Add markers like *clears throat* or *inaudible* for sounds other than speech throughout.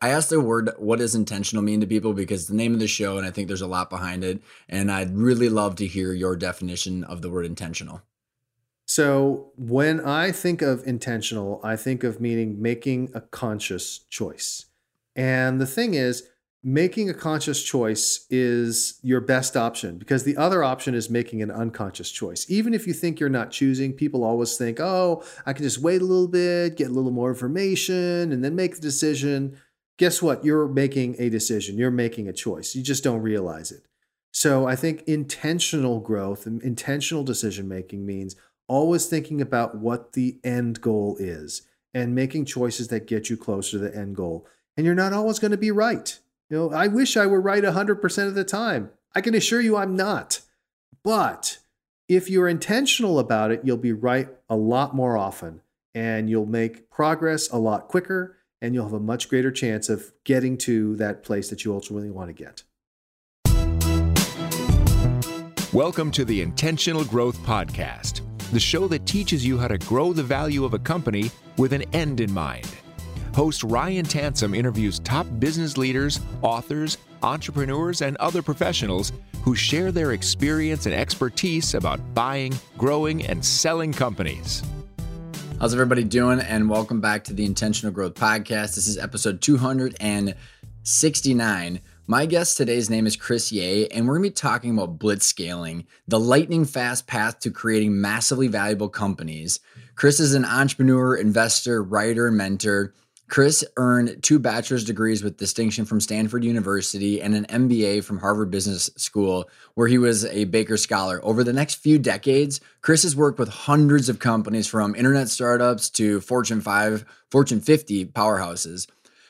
I asked the word, what does intentional mean to people? Because the name of the show, and I think there's a lot behind it. And I'd really love to hear your definition of the word intentional. So, when I think of intentional, I think of meaning making a conscious choice. And the thing is, making a conscious choice is your best option because the other option is making an unconscious choice. Even if you think you're not choosing, people always think, oh, I can just wait a little bit, get a little more information, and then make the decision guess what? You're making a decision, you're making a choice. You just don't realize it. So I think intentional growth and intentional decision making means always thinking about what the end goal is and making choices that get you closer to the end goal. And you're not always going to be right. You know, I wish I were right 100% of the time. I can assure you I'm not. But if you're intentional about it, you'll be right a lot more often and you'll make progress a lot quicker and you'll have a much greater chance of getting to that place that you ultimately want to get. Welcome to the Intentional Growth Podcast, the show that teaches you how to grow the value of a company with an end in mind. Host Ryan Tansom interviews top business leaders, authors, entrepreneurs, and other professionals who share their experience and expertise about buying, growing, and selling companies. How's everybody doing? And welcome back to the Intentional Growth Podcast. This is episode 269. My guest today's name is Chris Yeh, and we're gonna be talking about blitz scaling, the lightning fast path to creating massively valuable companies. Chris is an entrepreneur, investor, writer, mentor. Chris earned two bachelor's degrees with distinction from Stanford University and an MBA from Harvard Business School, where he was a Baker Scholar. Over the next few decades, Chris has worked with hundreds of companies from internet startups to Fortune 5, Fortune 50 powerhouses.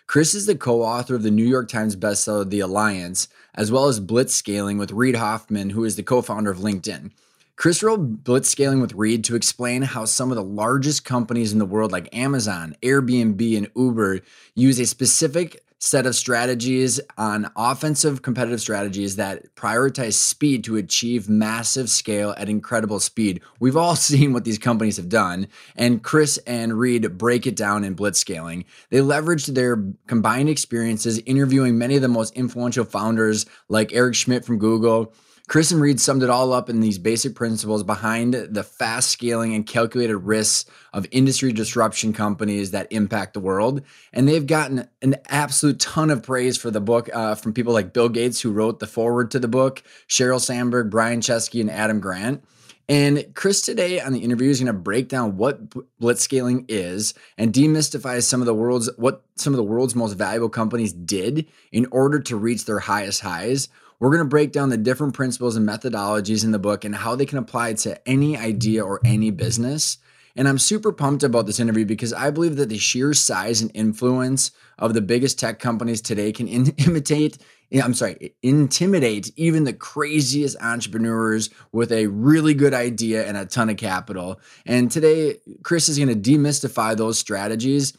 Chris is the co author of the New York Times bestseller, The Alliance, as well as Blitzscaling with Reid Hoffman, who is the co founder of LinkedIn. Chris wrote Blitzscaling with Reid to explain how some of the largest companies in the world, like Amazon, Airbnb, and Uber, use a specific set of strategies on offensive competitive strategies that prioritize speed to achieve massive scale at incredible speed. We've all *laughs* seen what these companies have done, and Chris and Reid break it down in blitzscaling. They leveraged their combined experiences interviewing many of the most influential founders like Eric Schmidt from Google, Chris and Reid summed it all up in these basic principles behind the fast scaling and calculated risks of industry disruption companies that impact the world. And they've gotten an absolute ton of praise for the book uh, from people like Bill Gates, who wrote the foreword to the book, Sheryl Sandberg, Brian Chesky, and Adam Grant. And Chris today on the interview is going to break down what blitzscaling is and demystify some of the world's what some of the world's most valuable companies did in order to reach their highest highs we're going to break down the different principles and methodologies in the book and how they can apply to any idea or any business. And I'm super pumped about this interview because I believe that the sheer size and influence of the biggest tech companies today can in- *laughs* imitate, eh, I'm sorry, intimidate even the craziest entrepreneurs with a really good idea and a ton of capital. And today, Chris is going to demystify those strategies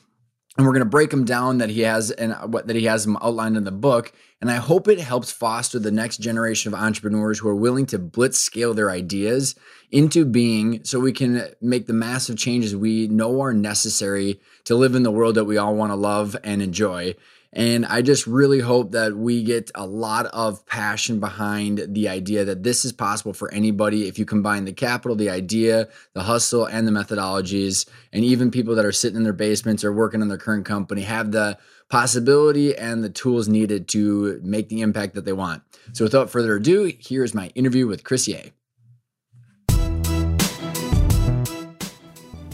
and we're going to break them down that he has and uh, what that he has them outlined in the book. And i hope it helps foster the next generation of entrepreneurs who are willing to blitz scale their ideas into being so we can make the massive changes we know are necessary to live in the world that we all want to love and enjoy and I just really hope that we get a lot of passion behind the idea that this is possible for anybody if you combine the capital, the idea, the hustle, and the methodologies. And even people that are sitting in their basements or working in their current company have the possibility and the tools needed to make the impact that they want. So without further ado, here's my interview with Chris Yeh.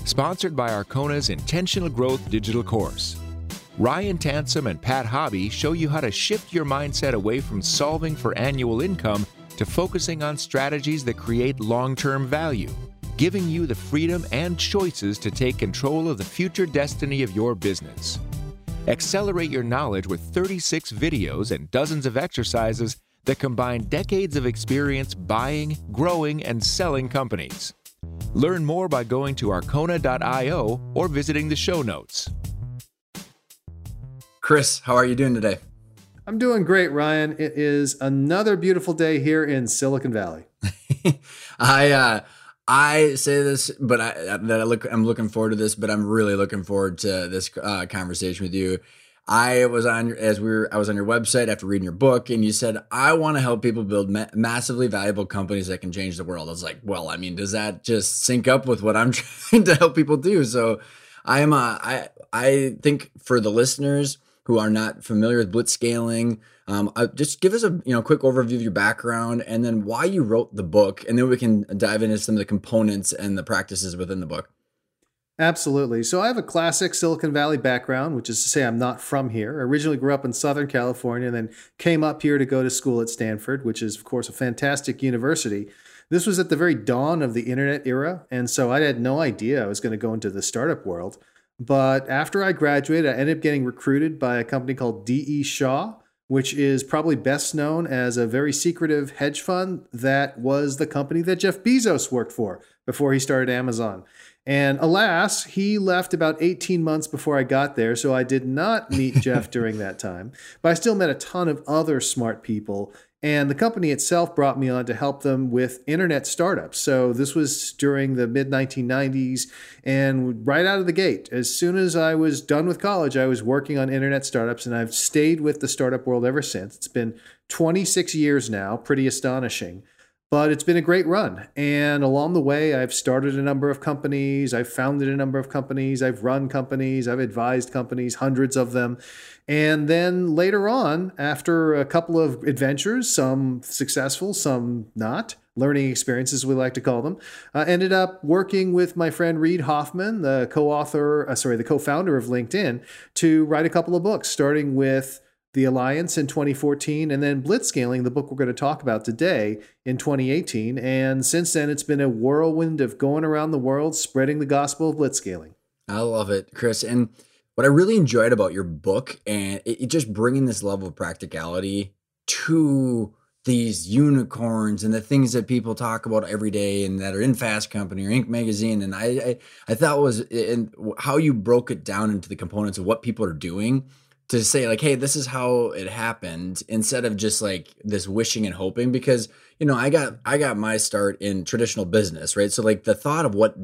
Sponsored by Arcona's Intentional Growth Digital Course. Ryan Tansom and Pat Hobby show you how to shift your mindset away from solving for annual income to focusing on strategies that create long term value, giving you the freedom and choices to take control of the future destiny of your business. Accelerate your knowledge with 36 videos and dozens of exercises that combine decades of experience buying, growing, and selling companies. Learn more by going to arcona.io or visiting the show notes. Chris, how are you doing today? I'm doing great, Ryan. It is another beautiful day here in Silicon Valley. *laughs* I uh, I say this, but I that I look I'm looking forward to this, but I'm really looking forward to this uh, conversation with you. I was on as we were I was on your website after reading your book and you said I want to help people build ma- massively valuable companies that can change the world. I was like, well, I mean, does that just sync up with what I'm *laughs* trying to help people do? So I am a, I I think for the listeners who are not familiar with blitzscaling, um, uh, just give us a you know quick overview of your background and then why you wrote the book, and then we can dive into some of the components and the practices within the book. Absolutely. So I have a classic Silicon Valley background, which is to say I'm not from here. I originally grew up in Southern California and then came up here to go to school at Stanford, which is, of course, a fantastic university. This was at the very dawn of the internet era. And so I had no idea I was going to go into the startup world. But after I graduated, I ended up getting recruited by a company called D.E. Shaw, which is probably best known as a very secretive hedge fund that was the company that Jeff Bezos worked for before he started Amazon. And alas, he left about 18 months before I got there, so I did not meet Jeff *laughs* during that time. But I still met a ton of other smart people. And the company itself brought me on to help them with internet startups. So this was during the mid 1990s. And right out of the gate, as soon as I was done with college, I was working on internet startups. And I've stayed with the startup world ever since. It's been 26 years now, pretty astonishing but it's been a great run. And along the way, I've started a number of companies, I've founded a number of companies, I've run companies, I've advised companies, hundreds of them. And then later on, after a couple of adventures, some successful, some not, learning experiences, we like to call them. Uh, ended up working with my friend Reid Hoffman, the co-author, uh, sorry, the co-founder of LinkedIn, to write a couple of books, starting with the Alliance in 2014, and then Blitzscaling, the book we're going to talk about today, in 2018. And since then, it's been a whirlwind of going around the world spreading the gospel of Blitzscaling. I love it, Chris. And what I really enjoyed about your book, and it, it just bringing this level of practicality to these unicorns and the things that people talk about every day and that are in Fast Company or Inc. magazine. And I, I, I thought was in how you broke it down into the components of what people are doing to say like hey this is how it happened instead of just like this wishing and hoping because you know i got i got my start in traditional business right? So like the thought of what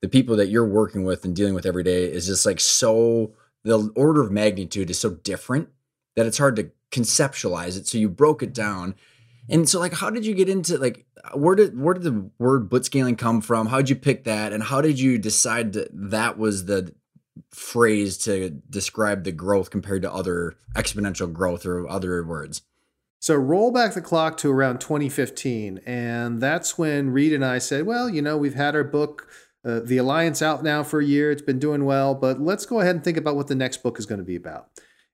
the people that you're working with and dealing with every day is just like so the order of magnitude is so different that it's hard to conceptualize it. So you broke it down. And so like how did you get into like where did where did the word blitzscaling come from? How did you pick that? And how did you decide that that was the phrase to describe the growth compared to other exponential growth or other words? So roll back the clock to around 2015, and that's when Reid and I said, "Well, you know, we've had our book, uh, The Alliance, out now for a year. It's been doing well, but let's go ahead and think about what the next book is going to be about."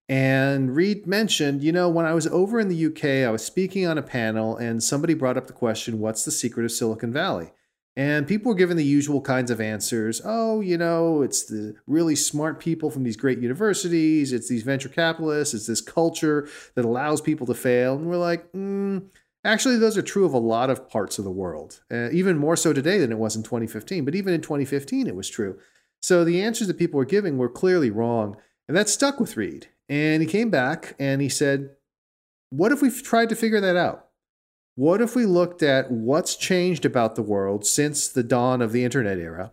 And Reid mentioned, you know, when I was over in the UK, I was speaking on a panel, and somebody brought up the question, "What's the secret of Silicon Valley?" And people were given the usual kinds of answers. Oh, you know, it's the really smart people from these great universities. It's these venture capitalists. It's this culture that allows people to fail. And we're like, mm, actually, those are true of a lot of parts of the world, uh, even more so today than it was in 2015. But even in 2015, it was true. So the answers that people were giving were clearly wrong. And that stuck with Reid. And he came back and he said, What if we tried to figure that out? What if we looked at what's changed about the world since the dawn of the internet era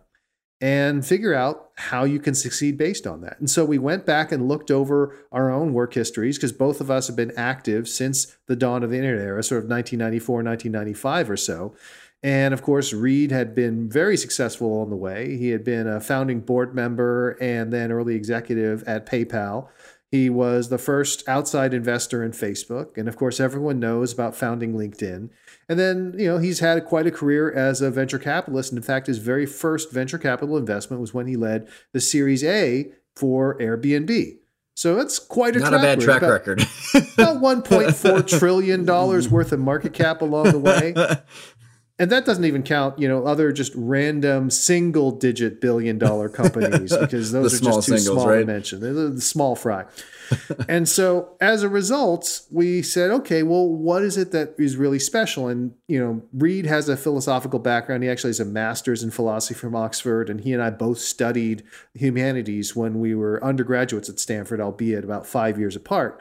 and figure out how you can succeed based on that? And so we went back and looked over our own work histories because both of us have been active since the dawn of the internet era, sort of 1994, 1995 or so. And of course, Reid had been very successful on the way. He had been a founding board member and then early executive at PayPal. He was the first outside investor in Facebook. And of course, everyone knows about founding LinkedIn. And then, you know, he's had quite a career as a venture capitalist. And in fact, his very first venture capital investment was when he led the Series A for Airbnb. So that's quite a not track a bad track record. record. about 1.4 trillion dollars *laughs* worth of market cap along the way *laughs* and that doesn't even count, you know, other just random single digit billion dollar companies *laughs* because those are just too singles, small right? to mention. They're the small fry. *laughs* and so as a result, we said, okay, well, what is it that is really special? And, you know, Reid has a philosophical background. He actually has a master's in philosophy from Oxford, and he and I both studied humanities when we were undergraduates at Stanford, albeit about five years apart.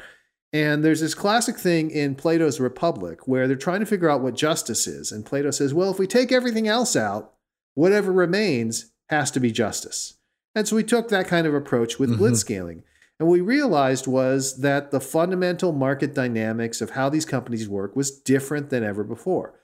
And there's this classic thing in Plato's Republic where they're trying to figure out what justice is. And Plato says, well, if we take everything else out, whatever remains has to be justice. And so we took that kind of approach with mm-hmm. blitzscaling. And what we realized was that the fundamental market dynamics of how these companies work was different than ever before.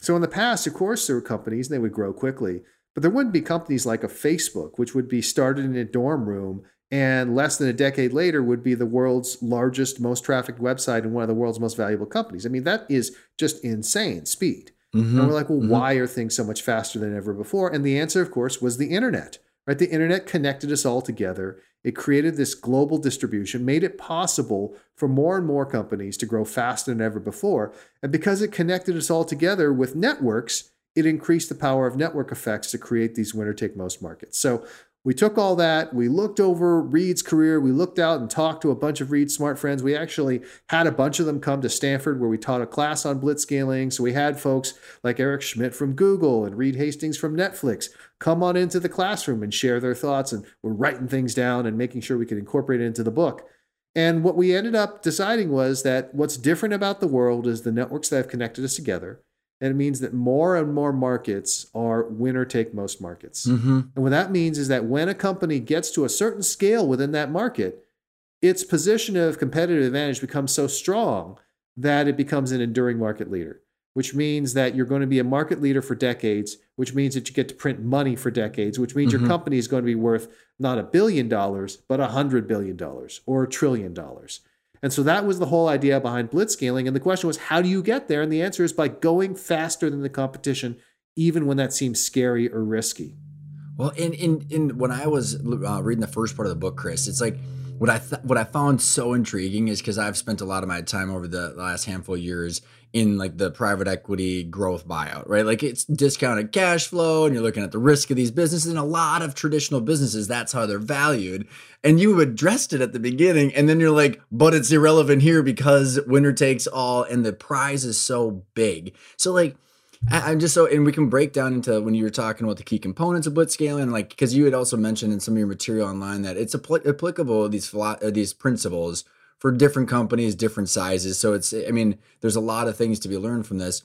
So in the past, of course, there were companies and they would grow quickly, but there wouldn't be companies like a Facebook, which would be started in a dorm room and less than a decade later would be the world's largest, most trafficked website and one of the world's most valuable companies. I mean, that is just insane speed. Mm-hmm. And we're like, well, mm-hmm. why are things so much faster than ever before? And the answer, of course, was the internet. Right? The internet connected us all together. It created this global distribution, made it possible for more and more companies to grow faster than ever before. And because it connected us all together with networks, it increased the power of network effects to create these winner take most markets. So we took all that, we looked over Reid's career, we looked out and talked to a bunch of Reid's smart friends. We actually had a bunch of them come to Stanford where we taught a class on blitzscaling. So we had folks like Eric Schmidt from Google and Reed Hastings from Netflix come on into the classroom and share their thoughts. And we're writing things down and making sure we could incorporate it into the book. And what we ended up deciding was that what's different about the world is the networks that have connected us together it means that more and more markets are winner take most markets. Mm-hmm. And what that means is that when a company gets to a certain scale within that market, its position of competitive advantage becomes so strong that it becomes an enduring market leader, which means that you're going to be a market leader for decades, which means that you get to print money for decades, which means mm-hmm. your company is going to be worth not a billion dollars, but a hundred billion dollars or a trillion dollars. And so that was the whole idea behind blitzscaling. And the question was, how do you get there? And the answer is by going faster than the competition, even when that seems scary or risky. Well, in in in when I was uh, reading the first part of the book, Chris, it's like what I th- what I found so intriguing is because I've spent a lot of my time over the last handful of years in like the private equity growth buyout, right? Like it's discounted cash flow and you're looking at the risk of these businesses and a lot of traditional businesses, that's how they're valued. And you addressed it at the beginning and then you're like, but it's irrelevant here because winner takes all and the prize is so big. So like I'm just so, and we can break down into when you were talking about the key components of blitzscaling, like because you had also mentioned in some of your material online that it's apl- applicable these uh, these principles for different companies, different sizes. So it's, I mean, there's a lot of things to be learned from this.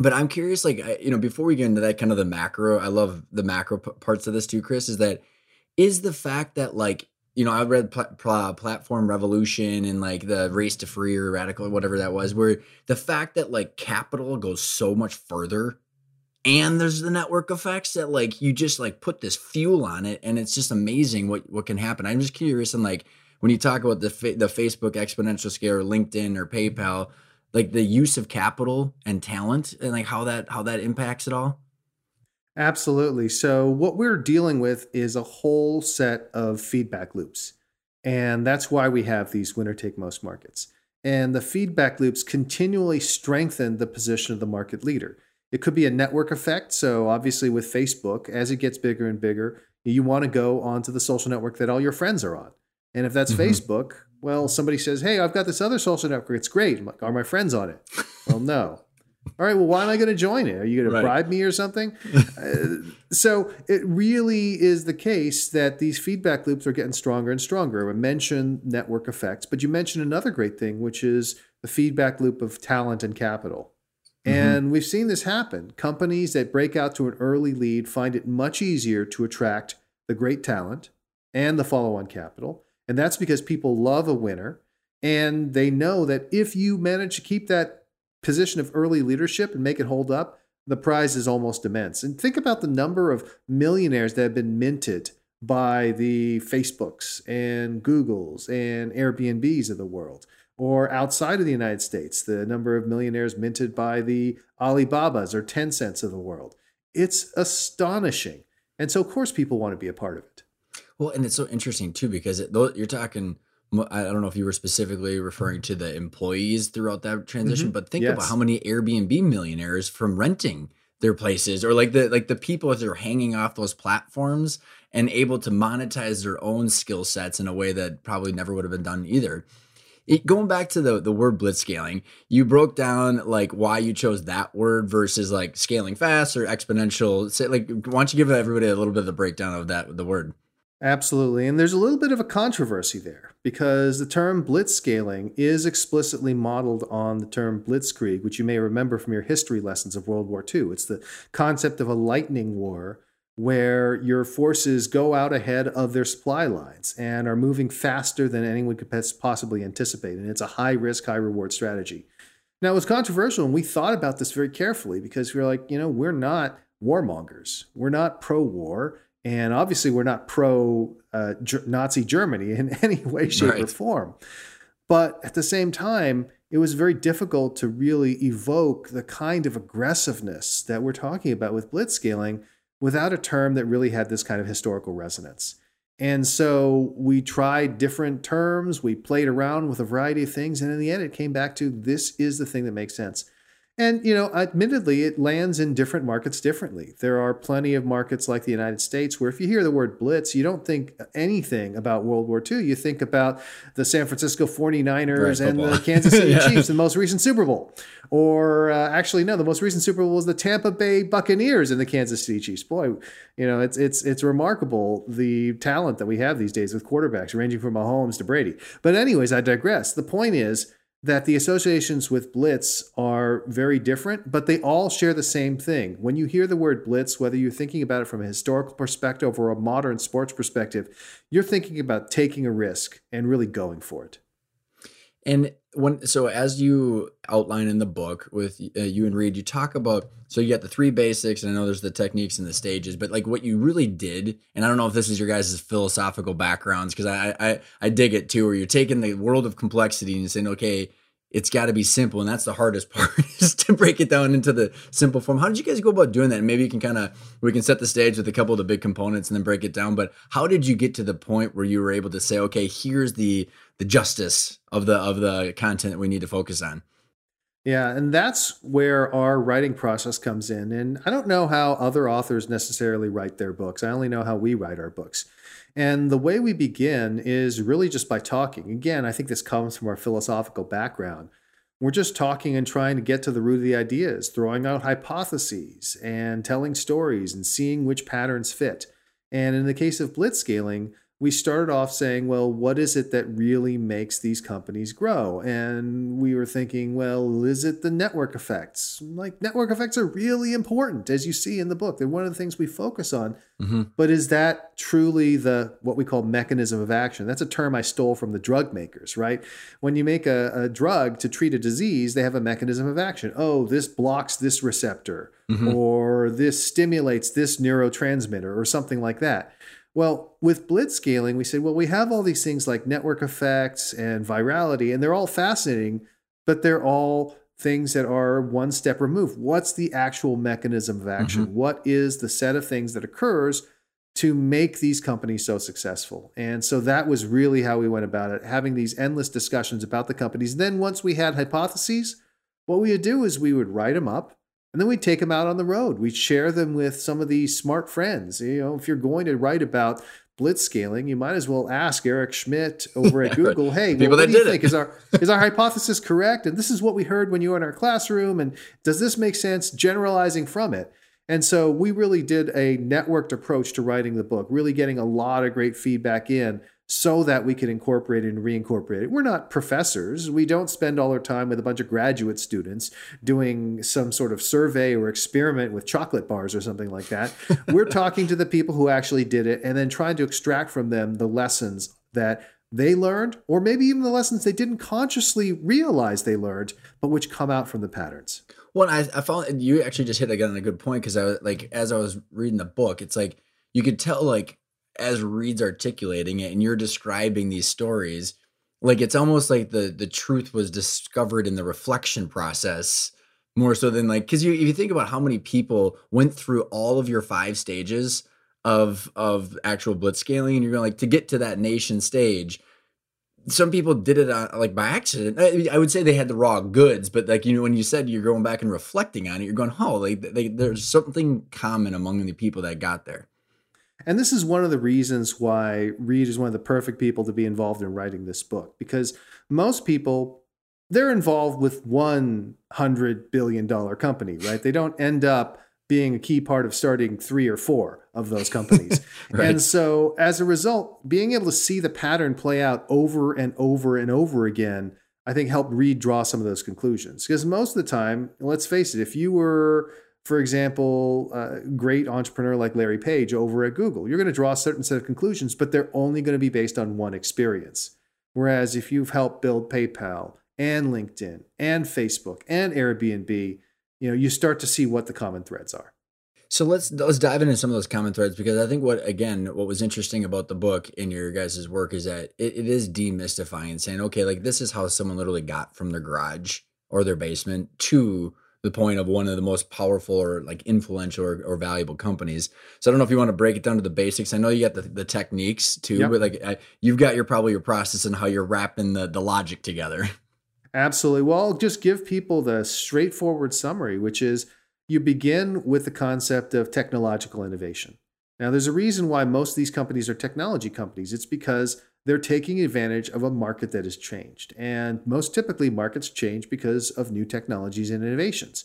But I'm curious, like, you know, before we get into that kind of the macro, I love the macro p- parts of this too, Chris, is that is the fact that, like, you know, I read pl- pl- Platform Revolution and like the Race to Free or Radical, or whatever that was, where the fact that like capital goes so much further and there's the network effects that like you just like put this fuel on it and it's just amazing what what can happen. I'm just curious and like when you talk about the the Facebook exponential scale or LinkedIn or PayPal, like the use of capital and talent and like how that how that impacts it all? Absolutely. So what we're dealing with is a whole set of feedback loops. And that's why we have these winner take most markets. And the feedback loops continually strengthen the position of the market leader. It could be a network effect. So, obviously, with Facebook, as it gets bigger and bigger, you want to go onto the social network that all your friends are on. And if that's mm-hmm. Facebook, well, somebody says, Hey, I've got this other social network. It's great. I'm like, Are my friends on it? well, no. All right, well, why am I going to join it? Are you going right. to bribe me or something? *laughs* uh, so it really is the case that these feedback loops are getting stronger and stronger. I mentioned network effects, but you mentioned another great thing, which is the feedback loop of talent and capital. Mm-hmm. And we've seen this happen. Companies that break out to an early lead find it much easier to attract the great talent and the follow on capital and that's because people love a winner. And they know that if you manage to keep that position of early leadership and make it hold up, the prize is almost immense. And think about the number of millionaires that have been minted by the Facebooks and Googles and Airbnbs of the world, or outside of the United States, the number of millionaires minted by the Alibabas or Tencents of the world. It's astonishing. And so, of course, people want to be a part of it. Well, and it's so interesting too because it, you're talking. I don't know if you were specifically referring to the employees throughout that transition, mm-hmm. but think yes. about how many Airbnb millionaires from renting their places or like the like the people that are hanging off those platforms and able to monetize their own skill sets in a way that probably never would have been done either. It, going back to the the word blitzscaling, you broke down like why you chose that word versus like scaling fast or exponential. Say, like, why don't you give everybody a little bit of the breakdown of that the word? Absolutely. And there's a little bit of a controversy there because the term blitzscaling is explicitly modeled on the term blitzkrieg, which you may remember from your history lessons of World War II. It's the concept of a lightning war where your forces go out ahead of their supply lines and are moving faster than anyone could possibly anticipate. And it's a high risk, high reward strategy. Now, it was controversial, and we thought about this very carefully because we are like, you know, we're not warmongers, we're not pro war, and obviously we're not pro uh, Nazi Germany in *laughs* any way, shape, right. or form. But at the same time, it was very difficult to really evoke the kind of aggressiveness that we're talking about with blitzscaling without a term that really had this kind of historical resonance. And so we tried different terms, we played around with a variety of things, and in the end, it came back to this is the thing that makes sense. And, you know, admittedly, it lands in different markets differently. There are plenty of markets like the United States where if you hear the word blitz, you don't think anything about World War II. You think about the San Francisco 49ers right, and the Kansas City *laughs* yeah. Chiefs, the most recent Super Bowl. Or uh, actually, no, the most recent Super Bowl was the Tampa Bay Buccaneers and the Kansas City Chiefs. Boy, you know, it's it's it's remarkable the talent that we have these days with quarterbacks ranging from Mahomes to Brady. But anyways, I digress. The point is that the associations with blitz are very different, but they all share the same thing. When you hear the word blitz, whether you're thinking about it from a historical perspective or a modern sports perspective, you're thinking about taking a risk and really going for it. And when so as you outline in the book with uh, you and Reid, you talk about so you got the three basics, and I know there's the techniques and the stages, but like what you really did, and I don't know if this is your guys' philosophical backgrounds because I, I I dig it too, where you're taking the world of complexity and saying, okay, it's got to be simple, and that's the hardest *laughs* part is to break it down into the simple form. How did you guys go about doing that? And maybe you can kind of we can set the stage with a couple of the big components and then break it down. But how did you get to the point where you were able to say, okay, here's the the justice of the of the content we need to focus on? Yeah, and that's where our writing process comes in. And I don't know how other authors necessarily write their books. I only know how we write our books. And the way we begin is really just by talking. Again, I think this comes from our philosophical background. We're just talking and trying to get to the root of the ideas, throwing out hypotheses and telling stories and seeing which patterns fit. And in the case of blitzscaling, we started off saying, well, what is it that really makes these companies grow? And we were thinking, well, is it the network effects? Like, network effects are really important, as you see in the book. They're one of the things we focus on. Mm-hmm. But is that truly the what we call mechanism of action? That's a term I stole from the drug makers, right? When you make a, a drug to treat a disease, they have a mechanism of action. Oh, this blocks this receptor, mm-hmm. or this stimulates this neurotransmitter, or something like that. Well, with blitzscaling, we said, well, we have all these things like network effects and virality, and they're all fascinating, but they're all things that are one step removed. What's the actual mechanism of action? Mm-hmm. What is the set of things that occurs to make these companies so successful? And so that was really how we went about it, having these endless discussions about the companies. Then once we had hypotheses, what we would do is we would write them up and then we'd take them out on the road. We'd share them with some of these smart friends. You know, if you're going to write about blitzscaling, you might as well ask Eric Schmidt over at *laughs* Google, hey, well, what do you think? Is our *laughs* is our hypothesis correct? And this is what we heard when you were in our classroom. And does this make sense generalizing from it? And so we really did a networked approach to writing the book, really getting a lot of great feedback in so that we can incorporate it and reincorporate it. We're not professors. We don't spend all our time with a bunch of graduate students doing some sort of survey or experiment with chocolate bars or something like that. *laughs* We're talking to the people who actually did it and then trying to extract from them the lessons that they learned, or maybe even the lessons they didn't consciously realize they learned, but which come out from the patterns. Well, I, I found you actually just hit again on a good point because I was like, as I was reading the book, it's like you could tell like as Reid's articulating it and you're describing these stories, like it's almost like the the truth was discovered in the reflection process more so than like because you if you think about how many people went through all of your five stages of of actual blitzscaling and you're going like to get to that nation stage some people did it uh, like by accident. I, I, would say they had the raw goods, but like you know, when you said you're going back and reflecting on it, you're going, "Oh, like they, there's something common among the people that got there." And this is one of the reasons why Reid is one of the perfect people to be involved in writing this book because most people they're involved with one hundred billion dollar company, right? They don't end up being a key part of starting three or four of those companies. *laughs* right. And so as a result, being able to see the pattern play out over and over and over again, I think helped Reid draw some of those conclusions. Because most of the time, let's face it, if you were for example, a great entrepreneur like Larry Page over at Google. You're going to draw a certain set of conclusions, but they're only going to be based on one experience. Whereas if you've helped build PayPal and LinkedIn and Facebook and Airbnb, you know, you start to see what the common threads are. So let's let's dive into some of those common threads because I think what again what was interesting about the book in your guys' work is that it, it is demystifying saying okay like this is how someone literally got from their garage or their basement to the point of one of the most powerful or like influential or, or, valuable companies. So I don't know if you want to break it down to the basics. I know you got the, the techniques too, yep. but like I, you've got your probably your process and how you're wrapping the the logic together. *laughs* Absolutely. Well, I'll just give people the straightforward summary, which is you begin with the concept of technological innovation. Now, there's a reason why most of these companies are technology companies. It's because they're taking advantage of a market that has changed. And most typically, markets change because of new technologies and innovations.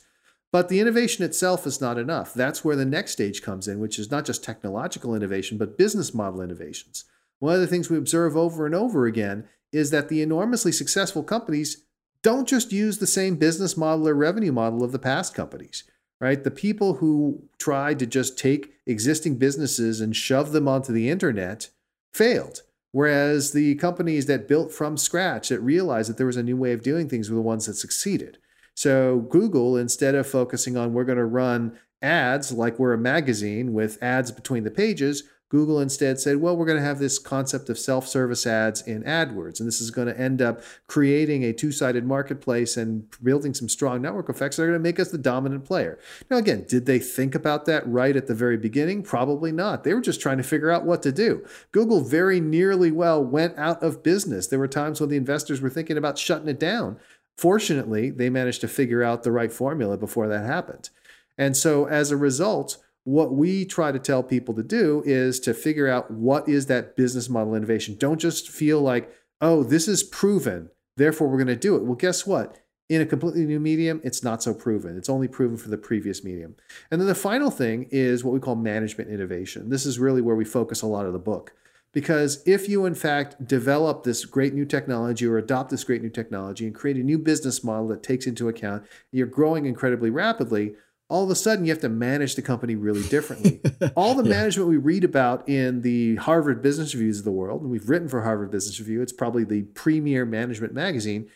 But the innovation itself is not enough. That's where the next stage comes in, which is not just technological innovation, but business model innovations. One of the things we observe over and over again is that the enormously successful companies don't just use the same business model or revenue model of the past companies right? The people who tried to just take existing businesses and shove them onto the internet failed. Whereas the companies that built from scratch, that realized that there was a new way of doing things, were the ones that succeeded. So Google, instead of focusing on we're going to run ads like we're a magazine with ads between the pages, Google instead said, well, we're going to have this concept of self service ads in AdWords. And this is going to end up creating a two sided marketplace and building some strong network effects that are going to make us the dominant player. Now, again, did they think about that right at the very beginning? Probably not. They were just trying to figure out what to do. Google very nearly well went out of business. There were times when the investors were thinking about shutting it down. Fortunately, they managed to figure out the right formula before that happened. And so as a result, what we try to tell people to do is to figure out what is that business model innovation. Don't just feel like, oh, this is proven, therefore we're going to do it. Well, guess what? In a completely new medium, it's not so proven. It's only proven for the previous medium. And then the final thing is what we call management innovation. This is really where we focus a lot of the book. Because if you, in fact, develop this great new technology or adopt this great new technology and create a new business model that takes into account you're growing incredibly rapidly, all of a sudden you have to manage the company really differently. *laughs* all the yeah. management we read about in the Harvard Business Reviews of the world, and we've written for Harvard Business Review, it's probably the premier management magazine.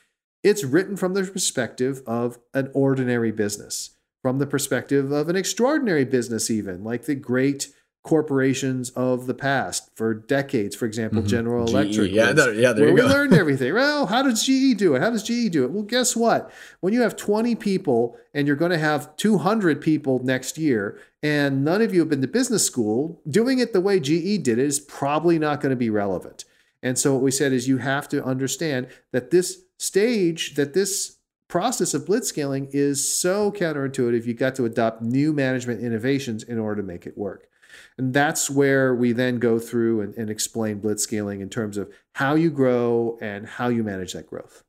It's written from the perspective of an ordinary business, from the perspective of an extraordinary business, even like the great corporations of the past for decades. For example, mm-hmm. General GE, Electric. Yeah, there, yeah, there where we go. learned *laughs* everything. Well, how does GE do it? How does GE do it? Well, guess what? When you have 20 people and you're going to have 200 people next year, and none of you have been to business school, doing it the way GE did it is probably not going to be relevant. And so what we said is you have to understand that this stage, that this process of blitzscaling is so counterintuitive. You've got to adopt new management innovations in order to make it work. And that's where we then go through and, and explain blitzscaling in terms of how you grow and how you manage that growth.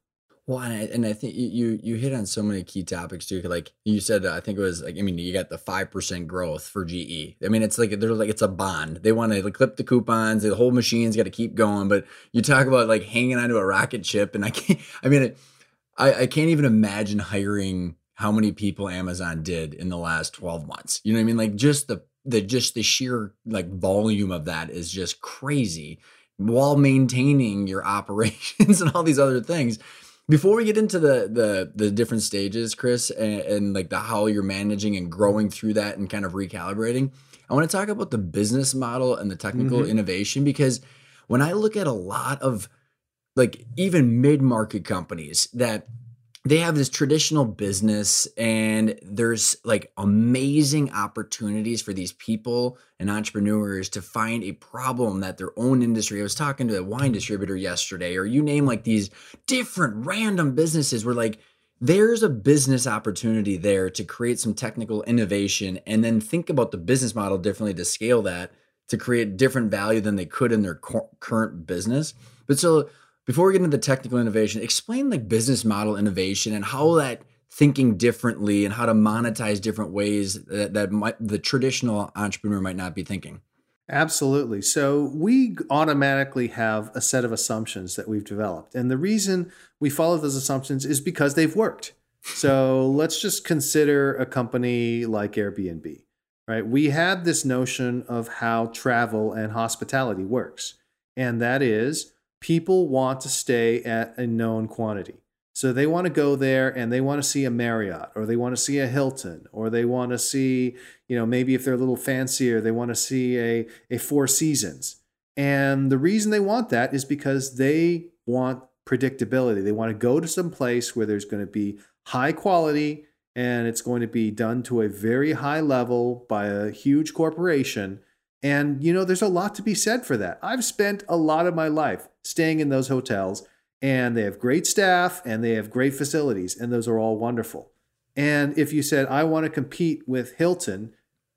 Well, and I, and I think you you hit on so many key topics too. Like you said, I think it was like I mean, you got the five percent growth for GE. I mean, it's like they're like it's a bond. They want to clip the coupons. The whole machine's got to keep going. But you talk about like hanging onto a rocket ship, and I can't. *laughs* I mean, I I can't even imagine hiring how many people Amazon did in the last twelve months. You know what I mean? Like just the the just the sheer like volume of that is just crazy while maintaining your *laughs* operations and all these other things before we get into the the the different stages chris and, and, like the how you're managing and growing through that and kind of recalibrating i want to talk about the business model and the technical mm-hmm. innovation because when i look at a lot of like even mid-market companies that they have this traditional business and there's like amazing opportunities for these people and entrepreneurs to find a problem that their own industry i was talking to a wine distributor yesterday or you name like these different random businesses where like there's a business opportunity there to create some technical innovation and then think about the business model differently to scale that to create different value than they could in their current business. But so before we get into the technical innovation, explain like business model innovation and how that thinking differently and how to monetize different ways that, that might, the traditional entrepreneur might not be thinking. Absolutely. So we automatically have a set of assumptions that we've developed. And the reason we follow those assumptions is because they've worked. So *laughs* let's just consider a company like Airbnb, right? We had this notion of how travel and hospitality works, and that is people want to stay at a known quantity. So they want to go there and they want to see a Marriott or they want to see a Hilton or they want to see, you know, maybe if they're a little fancier, they want to see a, a Four Seasons. And the reason they want that is because they want predictability. They want to go to some place where there's going to be high quality and it's going to be done to a very high level by a huge corporation. And, you know, there's a lot to be said for that. I've spent a lot of my life staying in those hotels, and they have great staff and they have great facilities, and those are all wonderful. And if you said, I want to compete with Hilton,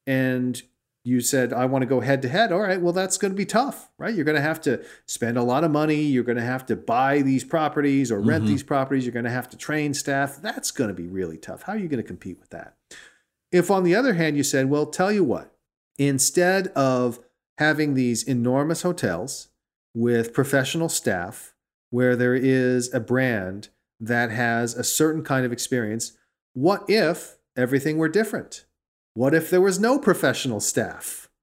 and you said, I want to go head to head. All right, well, that's going to be tough, right? You're going to have to spend a lot of money. You're going to have to buy these properties or rent Mhm. these properties. You're going to have to train staff. That's going to be really tough. How are you going to compete with that? If, on the other hand, you said, well, tell you what, instead of having these enormous hotels with professional staff where there is a brand that has a certain kind of experience, what if everything were different? What if there was no professional staff? *laughs*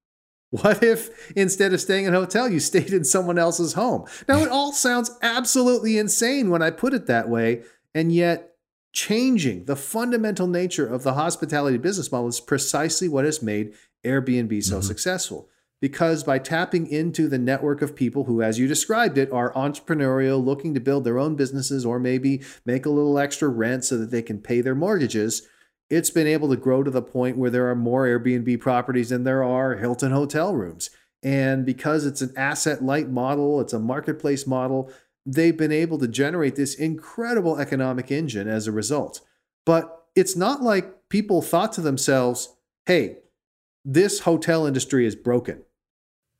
What if instead of staying in a hotel, you stayed in someone else's home? Now, it all sounds absolutely insane when I put it that way. And yet, changing the fundamental nature of the hospitality business model is precisely what has made Airbnb so Mhm. successful. Because by tapping into the network of people who, as you described it, are entrepreneurial, looking to build their own businesses or maybe make a little extra rent so that they can pay their mortgages, it's been able to grow to the point where there are more Airbnb properties than there are Hilton hotel rooms. And because it's an asset light model, it's a marketplace model, they've been able to generate this incredible economic engine as a result. But it's not like people thought to themselves, hey, this hotel industry is broken.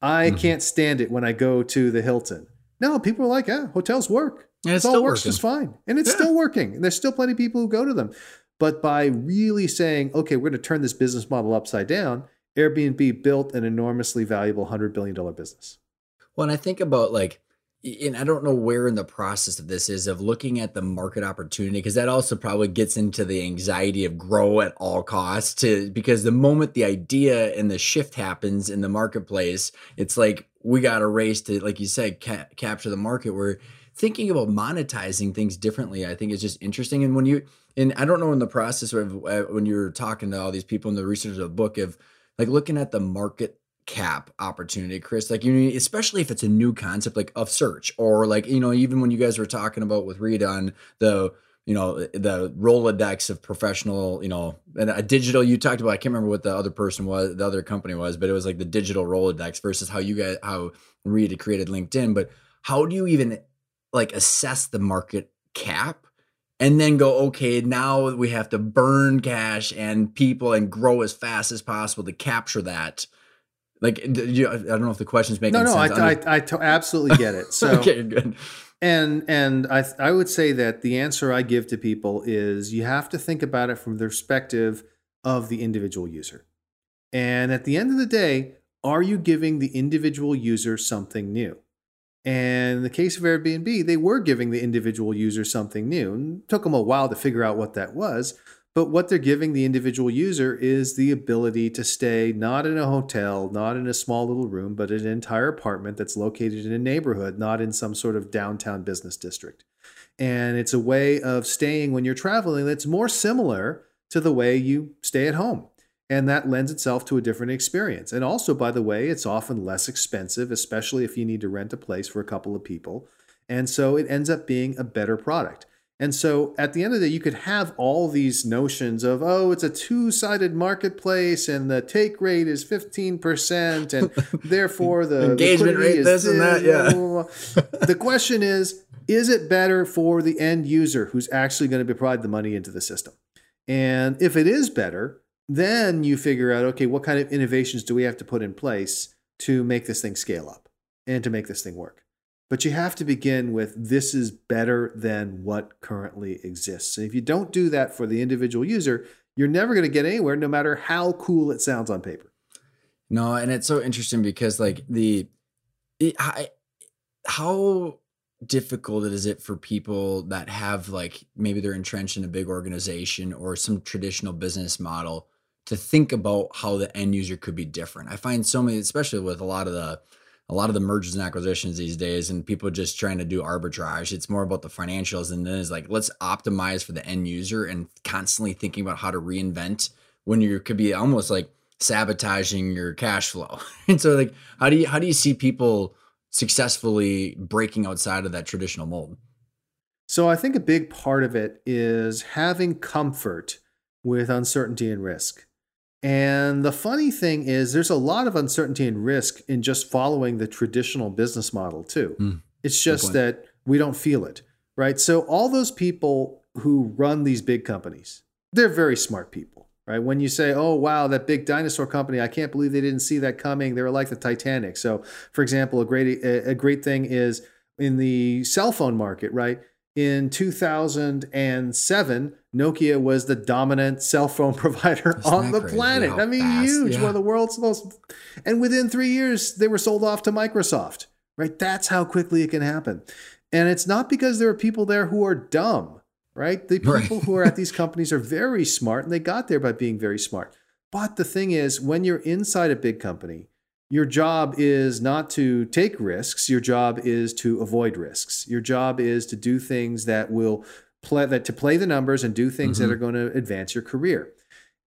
I Mhm. can't stand it when I go to the Hilton. No, people are like, yeah, hotels work. And it's It all still works working. just fine. And it's Yeah. still working. And there's still plenty of people who go to them. But by really saying, okay, we're going to turn this business model upside down, Airbnb built an enormously valuable $100 billion business. When I think about like, and I don't know where in the process of this is of looking at the market opportunity, because that also probably gets into the anxiety of grow at all costs. To because the moment the idea and the shift happens in the marketplace, it's like we got a race to, like you said, ca- capture the market. We're thinking about monetizing things differently. I think is just interesting. And when you and I don't know in the process of uh, when you're talking to all these people in the research of the book of like looking at the market cap opportunity, Chris. Like you, especially if it's a new concept like of search, or like you know, even when you guys were talking about with Rita on the you know the Rolodex of professional, you know, and a digital. You talked about. I can't remember what the other person was, the other company was, but it was like the digital Rolodex versus how you guys, how Rita created LinkedIn. But how do you even like assess the market cap? and then go okay now we have to burn cash and people and grow as fast as possible to capture that like you, i don't know if the question's making sense. No, no, I, sense I, I absolutely get it. *laughs* So, okay good and and I I would say that the answer I give to people is you have to think about it from the perspective of the individual user. And at the end of the day, are you giving the individual user something new? And in the case of Airbnb, they were giving the individual user something new. It took them a while to figure out what that was. But what they're giving the individual user is the ability to stay not in a hotel, not in a small little room, but an entire apartment that's located in a neighborhood, not in some sort of downtown business district. And it's a way of staying when you're traveling that's more similar to the way you stay at home. And that lends itself to a different experience. And also, by the way, it's often less expensive, especially if you need to rent a place for a couple of people. And so it ends up being a better product. And so at the end of the day, you could have all these notions of, oh, it's a two sided marketplace and the take rate is 15%, and *laughs* therefore the Engagement rate, is this and that, yeah. blah, blah, blah. the question is, is it better for the end user who's actually going to provide the money into the system? And if it is better, then you figure out, okay, what kind of innovations do we have to put in place to make this thing scale up and to make this thing work? But you have to begin with this is better than what currently exists. And if you don't do that for the individual user, you're never going to get anywhere, no matter how cool it sounds on paper. no and it's so interesting because like the it, I, how difficult is it for people that have like maybe they're entrenched in a big organization or some traditional business model to think about how the end user could be different? I find so many, especially with a lot of the a lot of the mergers and acquisitions these days and people just trying to do arbitrage. It's more about the financials and then it's like let's optimize for the end user and constantly thinking about how to reinvent when you could be almost like sabotaging your cash flow. *laughs* And so like how do you how do you see people successfully breaking outside of that traditional mold? So i think a big part of it is having comfort with uncertainty and risk and the funny thing is, there's a lot of uncertainty and risk in just following the traditional business model, too. Mm, it's just that we don't feel it, right? So, all those people who run these big companies, they're very smart people, right? When you say, oh, wow, that big dinosaur company, I can't believe they didn't see that coming. They were like the Titanic. So, for example, a great, a great thing is in the cell phone market, right? In 2007, Nokia was the dominant cell phone *laughs* provider Isn't on the crazy? planet. I mean, fast, huge, yeah. one of the world's most. And within three years, they were sold off to Microsoft, right? That's how quickly it can happen. And it's not because there are people there who are dumb, right? The people right. who are at these companies are very smart and they got there by being very smart. But the thing is, when you're inside a big company, your job is not to take risks. Your job is to avoid risks. Your job is to do things that will play that to play the numbers and do things mm-hmm. that are going to advance your career.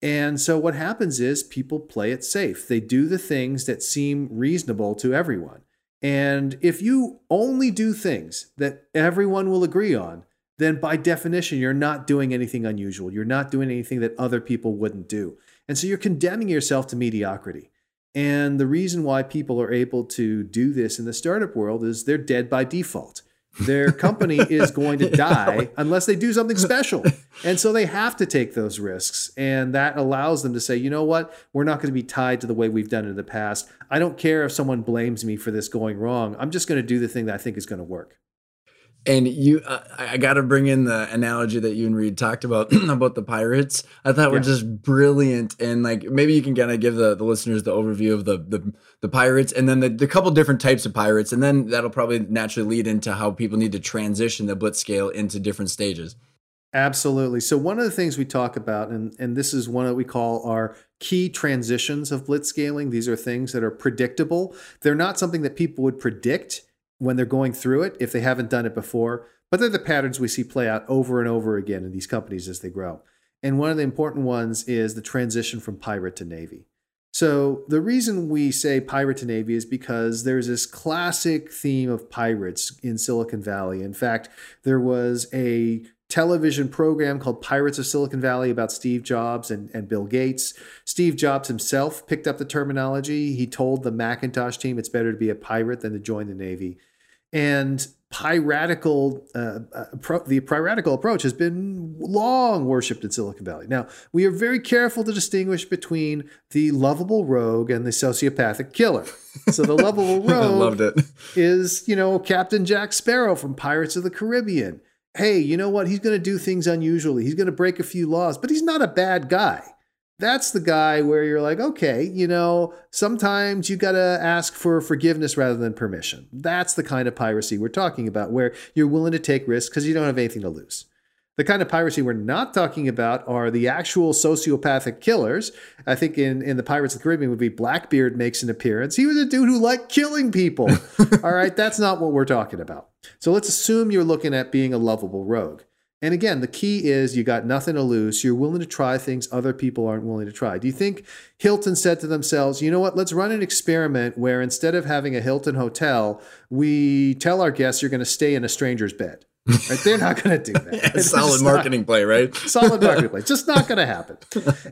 And so what happens is people play it safe. They do the things that seem reasonable to everyone. And if you only do things that everyone will agree on, then by definition, you're not doing anything unusual. You're not doing anything that other people wouldn't do. And so you're condemning yourself to mediocrity. And the reason why people are able to do this in the startup world is they're dead by default their *laughs* company is going to *laughs* die unless they do something special. And so they have to take those risks. And that allows them to say, you know what? We're not going to be tied to the way we've done it in the past. I don't care if someone blames me for this going wrong. I'm just going to do the thing that I think is going to work. And you, uh, I got to bring in the analogy that you and Reid talked about *clears throat* about the pirates. I thought yeah. were just brilliant, and like maybe you can kind of give the, the listeners the overview of the the, the pirates, and then the, the couple different types of pirates, and then that'll probably naturally lead into how people need to transition the blitz scale into different stages. Absolutely. So one of the things we talk about, and and this is one that we call our key transitions of blitz scaling. These are things that are predictable. They're not something that people would predict when they're going through it if they haven't done it before. But they're the patterns we see play out over and over again in these companies as they grow. And one of the important ones is the transition from pirate to navy. So the reason we say pirate to navy is because there's this classic theme of pirates in Silicon Valley. In fact, there was a television program called Pirates of Silicon Valley about Steve Jobs and, and Bill Gates. Steve Jobs himself picked up the terminology. He told the Macintosh team it's better to be a pirate than to join the Navy. And piratical, uh, uh, the piratical approach has been long worshipped in Silicon Valley. Now, we are very careful to distinguish between the lovable rogue and the sociopathic killer. So the lovable *laughs* rogue is, you know, Captain Jack Sparrow from Pirates of the Caribbean. Hey, you know what? He's going to do things unusually. He's going to break a few laws, but he's not a bad guy that's the guy where you're like, okay, you know, sometimes you got to ask for forgiveness rather than permission. That's the kind of piracy we're talking about, where you're willing to take risks because you don't have anything to lose. The kind of piracy we're not talking about are the actual sociopathic killers. I think in, in the Pirates of the Caribbean movie, Blackbeard makes an appearance. He was a dude who liked killing people. *laughs* All right, that's not what we're talking about. So let's assume you're looking at being a lovable rogue. And again, the key is you got nothing to lose. You're willing to try things other people aren't willing to try. Do you think Hilton said to themselves, you know what, let's run an experiment where instead of having a Hilton hotel, we tell our guests you're going to stay in a stranger's bed? Right? They're not going to do that. *laughs* yeah, solid marketing not, play, right? *laughs* solid marketing play. Just not going to happen.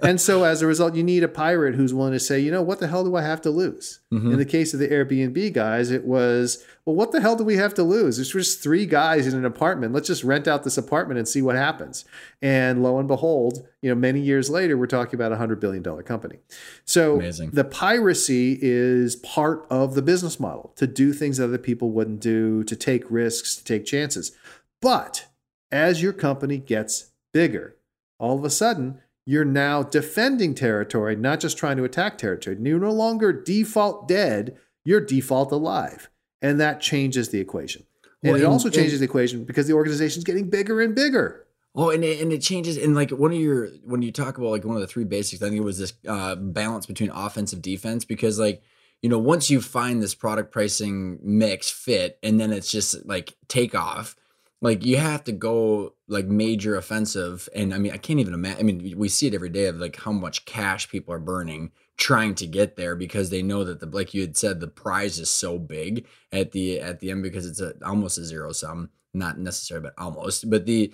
And so as a result, you need a pirate who's willing to say, you know, what the hell do I have to lose? Mm-hmm. In the case of the Airbnb guys, it was, well, what the hell do we have to lose? There's just three guys in an apartment. Let's just rent out this apartment and see what happens. And lo and behold, you know, many years later, we're talking about a hundred billion dollar company. So Amazing. the piracy is part of the business model to do things that other people wouldn't do, to take risks, to take chances. But as your company gets bigger, all of a sudden, you're now defending territory, not just trying to attack territory. You're no longer default dead, you're default alive. And that changes the equation. And Well, it also changes the equation because the organization's getting bigger and bigger. Oh, and it, and it changes. And like one of your when you talk about like one of the three basics, I think it was this uh, balance between offensive defense because like you know once you find this product pricing mix fit, and then it's just like take off. Like you have to go like major offensive, and I mean I can't even imagine. I mean we see it every day of like how much cash people are burning trying to get there because they know that the like you had said the prize is so big at the at the end because it's a almost a zero sum, not necessarily but almost. But the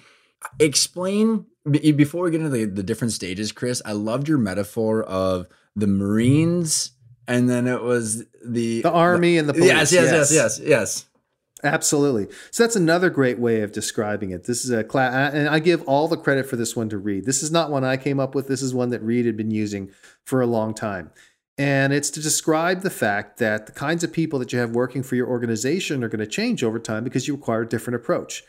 explain before we get into the, the different stages chris i loved your metaphor of the marines and then it was the The army and the police. yes yes yes yes yes Absolutely. So that's another great way of describing it. This is a class, and I give all the credit for this one to Reid. This is not one I came up with. This is one that Reid had been using for a long time. And it's to describe the fact that the kinds of people that you have working for your organization are going to change over time because you require a different approach.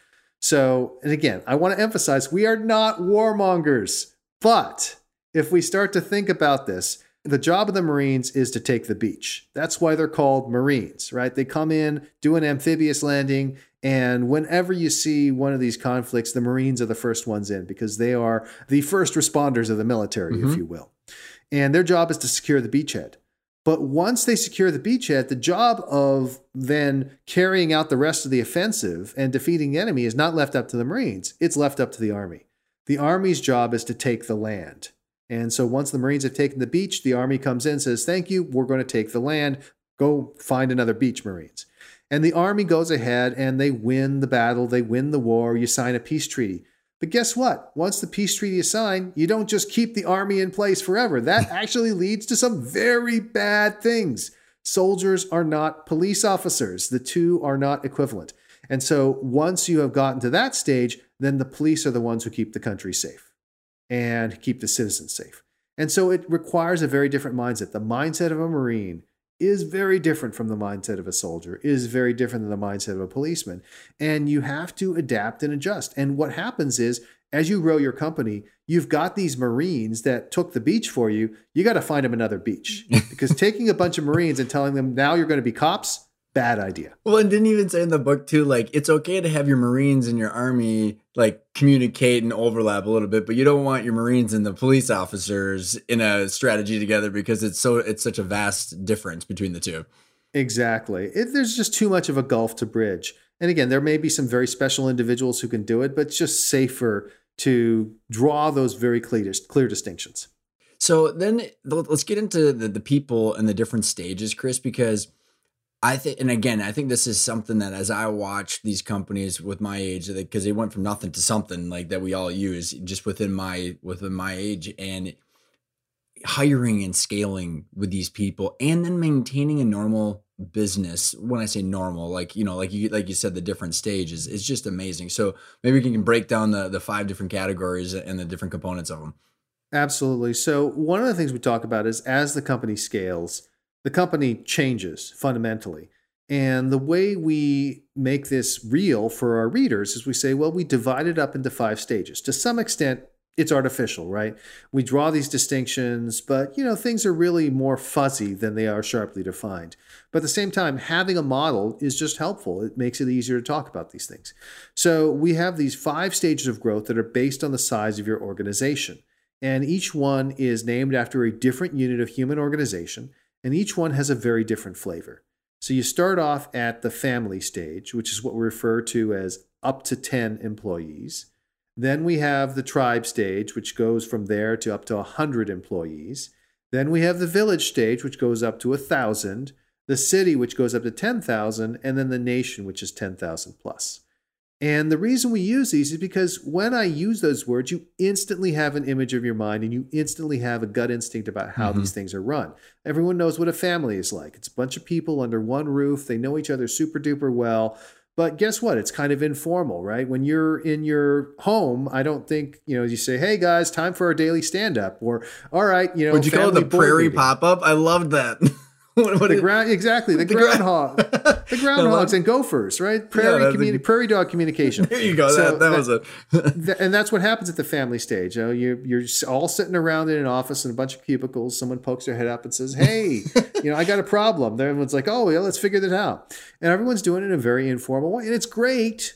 So, and again, I want to emphasize we are not warmongers, but if we start to think about this, the job of the Marines is to take the beach. That's why they're called Marines, right? They come in, do an amphibious landing, and whenever you see one of these conflicts, the Marines are the first ones in because they are the first responders of the military, if mm-hmm. you will. And their job is to secure the beachhead. But once they secure the beachhead, the job of then carrying out the rest of the offensive and defeating the enemy is not left up to the Marines, it's left up to the Army. The Army's job is to take the land. And so once the Marines have taken the beach, the Army comes in, says, Thank you, we're going to take the land. Go find another beach, Marines. And the Army goes ahead and they win the battle, they win the war, you sign a peace treaty. But guess what? Once the peace treaty is signed, you don't just keep the Army in place forever. That *laughs* actually leads to some very bad things. Soldiers are not police officers, the two are not equivalent. And so once you have gotten to that stage, then the police are the ones who keep the country safe and keep the citizens safe. And so it requires a very different mindset. The mindset of a Marine is very different from the mindset of a soldier, is very different than the mindset of a policeman. And you have to adapt and adjust. And what happens is, as you grow your company, you've got these Marines that took the beach for you. You got to find them another beach *laughs* because taking a bunch of Marines and telling them now you're going to be cops, bad idea. well and didn't even say in the book too like it's okay to have your marines and your army like communicate and overlap a little bit but you don't want your marines and the police officers in a strategy together because it's so it's such a vast difference between the two Exactly. It, there's just too much of a gulf to bridge. And again, there may be some very special individuals who can do it, but it's just safer to draw those very clear, clear distinctions. So then let's get into the, the people and the different stages, Chris, because I think, and again, I think this is something that as I watch these companies with my age, because they went from nothing to something like that we all use just within my within my age, and hiring and scaling with these people, and then maintaining a normal business. When I say normal, like you know, like you like you said, the different stages is just amazing. So maybe we can break down the the five different categories and the different components of them. Absolutely. So, one of the things we talk about is as the company scales, the company changes fundamentally. And the way we make this real for our readers is we say, well, we divide it up into five stages. To some extent, it's artificial, right? We draw these distinctions, but you know, things are really more fuzzy than they are sharply defined. But at the same time, having a model is just helpful. It makes it easier to talk about these things. So we have these five stages of growth that are based on the size of your organization. And each one is named after a different unit of human organization, and each one has a very different flavor. So you start off at the family stage, which is what we refer to as up to 10 employees. Then we have the tribe stage, which goes from there to up to 100 employees. Then we have the village stage, which goes up to 1,000, the city, which goes up to 10,000, and then the nation, which is 10,000 plus. And the reason we use these is because when I use those words, you instantly have an image of your mind and you instantly have a gut instinct about how Mhm. these things are run. Everyone knows what a family is like. It's a bunch of people under one roof. They know each other super duper well. But guess what? It's kind of informal, right? When you're in your home, I don't think, you know, you say, hey guys, time for our daily stand up or, all right, you know, Would you call it the prairie pop up? I loved that. *laughs* *laughs* what, what the ground exactly the, *laughs* The groundhog, *laughs* the groundhogs and gophers, right? Prairie a- communi- prairie dog communication. there you go. So that, that was it. Th- and that's what happens at the family stage. You know, you're, you're all sitting around in an office in a bunch of cubicles. Someone pokes their head up and says, "Hey, you know, I got a problem." Everyone's like, "Oh, yeah, let's figure this out." And everyone's doing it in a very informal way, and it's great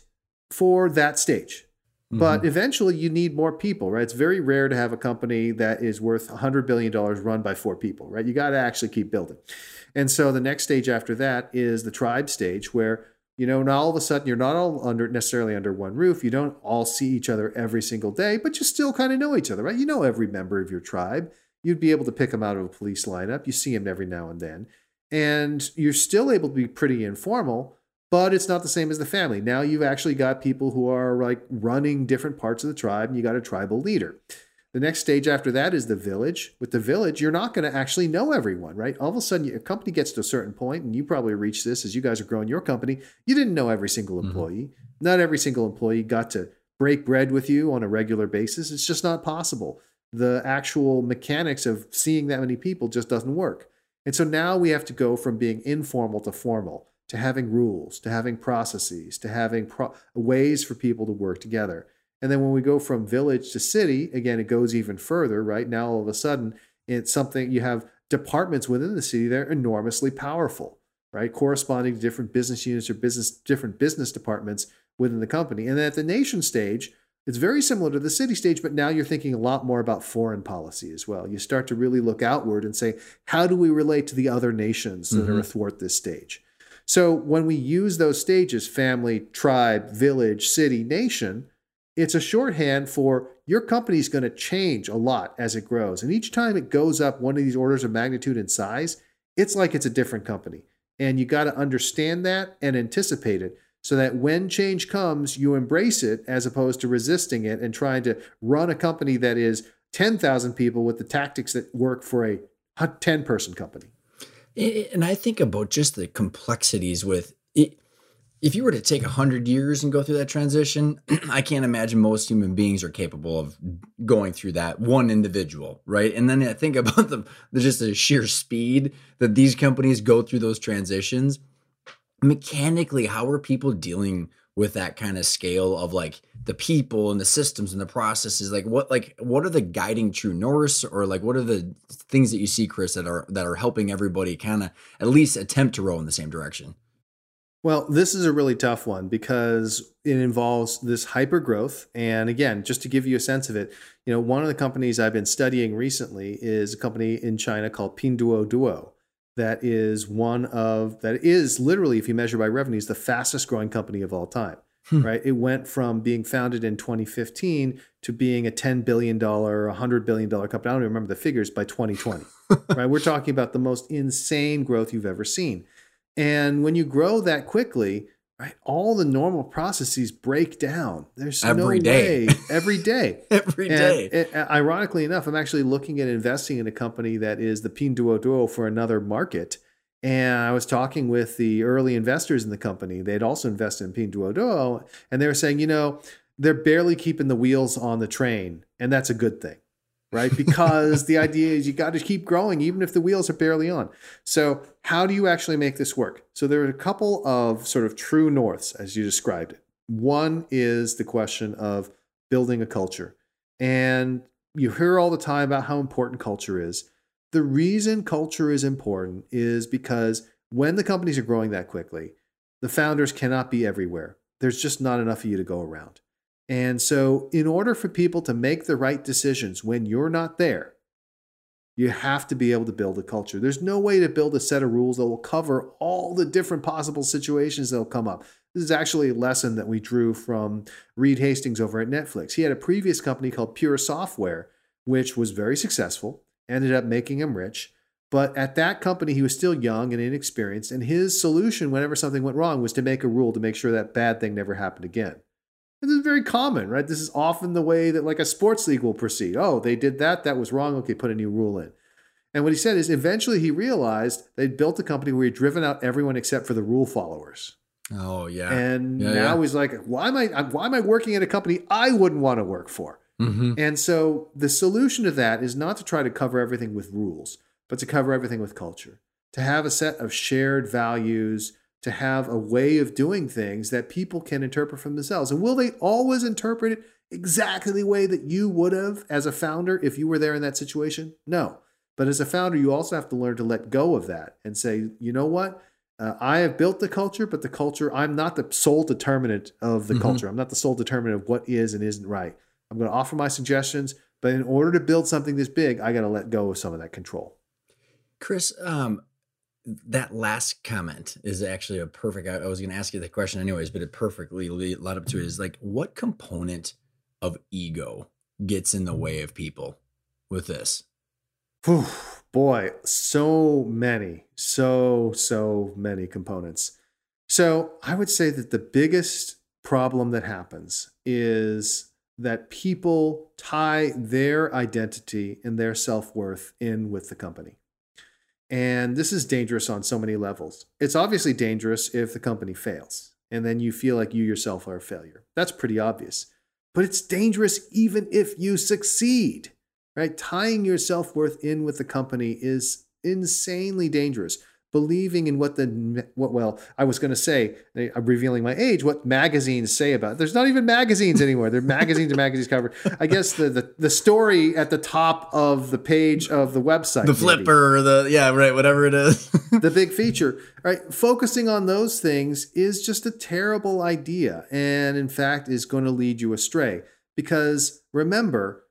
for that stage. But mm-hmm. eventually, you need more people, right? It's very rare to have a company that is worth $100 billion run by four people, right? You got to actually keep building. And so the next stage after that is the tribe stage, where you know, now all of a sudden you're not all under necessarily under one roof. You don't all see each other every single day, but you still kind of know each other, right? You know every member of your tribe. You'd be able to pick them out of a police lineup. You see them every now and then, and you're still able to be pretty informal. But it's not the same as the family. Now you've actually got people who are like running different parts of the tribe, and you got a tribal leader. The next stage after that is the village. With the village, you're not going to actually know everyone, right? All of a sudden, your company gets to a certain point, and you probably reach this as you guys are growing your company. You didn't know every single mm-hmm. employee. Not every single employee got to break bread with you on a regular basis. It's just not possible. The actual mechanics of seeing that many people just doesn't work. And so now we have to go from being informal to formal, to having rules, to having processes, to having pro- ways for people to work together. And then when we go from village to city, again, it goes even further, right? Now all of a sudden, it's something you have departments within the city that are enormously powerful, right? Corresponding to different business units or business different business departments within the company. And then at the nation stage, it's very similar to the city stage, but now you're thinking a lot more about foreign policy as well. You start to really look outward and say, how do we relate to the other nations that are mm-hmm. athwart this stage? So when we use those stages family, tribe, village, city, nation it's a shorthand for your company's going to change a lot as it grows. And each time it goes up one of these orders of magnitude in size, it's like it's a different company. And you got to understand that and anticipate it so that when change comes, you embrace it as opposed to resisting it and trying to run a company that is 10,000 people with the tactics that work for a 10 person company. And I think about just the complexities with it. If you were to take 100 years and go through that transition, *clears throat* I can't imagine most human beings are capable of going through that one individual, right? And then I think *laughs* about the, the just the sheer speed that these companies go through those transitions. Mechanically, how are people dealing with that kind of scale of like the people and the systems and the processes like what like what are the guiding true norths or like what are the things that you see chris that are that are helping everybody kind of at least attempt to row in the same direction Well, this is a really tough one because it involves this hyper growth. And again, just to give you a sense of it, you know, one of the companies I've been studying recently is a company in China called Pinduoduo. That is one of that is literally, if you measure by revenues, the fastest growing company of all time. Hmm. Right? It went from being founded in 2015 to being a 10 billion dollar, 100 billion dollar company. I don't even remember the figures by 2020. *laughs* right? We're talking about the most insane growth you've ever seen. And when you grow that quickly, right, all the normal processes break down. There's Every no day. way every day. *laughs* every And day it- ironically enough, I'm actually looking at investing in a company that is the Pinduoduo for another market. And I was talking with the early investors in the company. They'd also invested in Pinduoduo, and they were saying, you know, they're barely keeping the wheels on the train, and that's a good thing, right? Because the idea is you got to keep growing, even if the wheels are barely on. So, how do you actually make this work? So, there are a couple of sort of true norths, as you described it. One is the question of building a culture. And you hear all the time about how important culture is. The reason culture is important is because when the companies are growing that quickly, the founders cannot be everywhere. There's just not enough of you to go around. And so, in order for people to make the right decisions when you're not there, you have to be able to build a culture. There's no way to build a set of rules that will cover all the different possible situations that'll come up. This is actually a lesson that we drew from Reed Hastings over at Netflix. He had a previous company called Pure Software, which was very successful, ended up making him rich. But at that company, he was still young and inexperienced. And his solution, whenever something went wrong, was to make a rule to make sure that bad thing never happened again. This is very common, right? This is often the way that like a sports league will proceed. Oh, they did that. That was wrong. Okay, put a new rule in. And what he said is eventually he realized they'd built a company where he'd driven out everyone except for the rule followers. oh yeah And Yeah, now yeah. he's like, why am I why am I working at a company I wouldn't want to work for? Mhm. And so the solution to that is not to try to cover everything with rules, but to cover everything with culture. to have a set of shared values, to have a way of doing things that people can interpret for themselves. And will they always interpret it exactly the way that you would have as a founder if you were there in that situation? No. But as a founder, you also have to learn to let go of that and say, you know what? Uh, I have built the culture, but the culture, I'm not the sole determinant of the mm-hmm. culture. I'm not the sole determinant of what is and isn't right. I'm going to offer my suggestions, but in order to build something this big, I got to let go of some of that control. Chris, um, that last comment is actually a perfect. I, I was going to ask you the question anyways, but it perfectly led up to it. Is like, what component of ego gets in the way of people with this? Whew, boy, so many, so so many components. So I would say that the biggest problem that happens is that people tie their identity and their self worth in with the company. And this is dangerous on so many levels. It's obviously dangerous if the company fails and then you feel like you yourself are a failure. That's pretty obvious. But it's dangerous even if you succeed, right? Tying your self worth in with the company is insanely dangerous believing in what the what well i was going to say i'm revealing my age what magazines say about it. there's not even magazines anymore. They're magazines and magazines covered. I guess the, the the story at the top of the page of the website the flipper or the yeah right whatever it is. *laughs* The big feature right? Focusing on those things is just a terrible idea and in fact is going to lead you astray. Because remember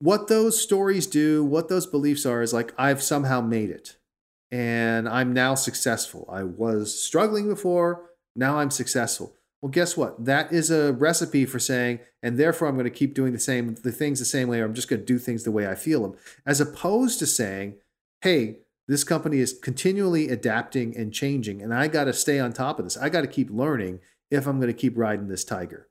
what those stories do what those beliefs are is like i've somehow made it and I'm now successful. I was struggling before, now I'm successful. Well, guess what? That is a recipe for saying, and therefore I'm going to keep doing the same the things the same way, or I'm just going to do things the way I feel them, as opposed to saying, hey, this company is continually adapting and changing, and I got to stay on top of this. I got to keep learning if I'm going to keep riding this tiger.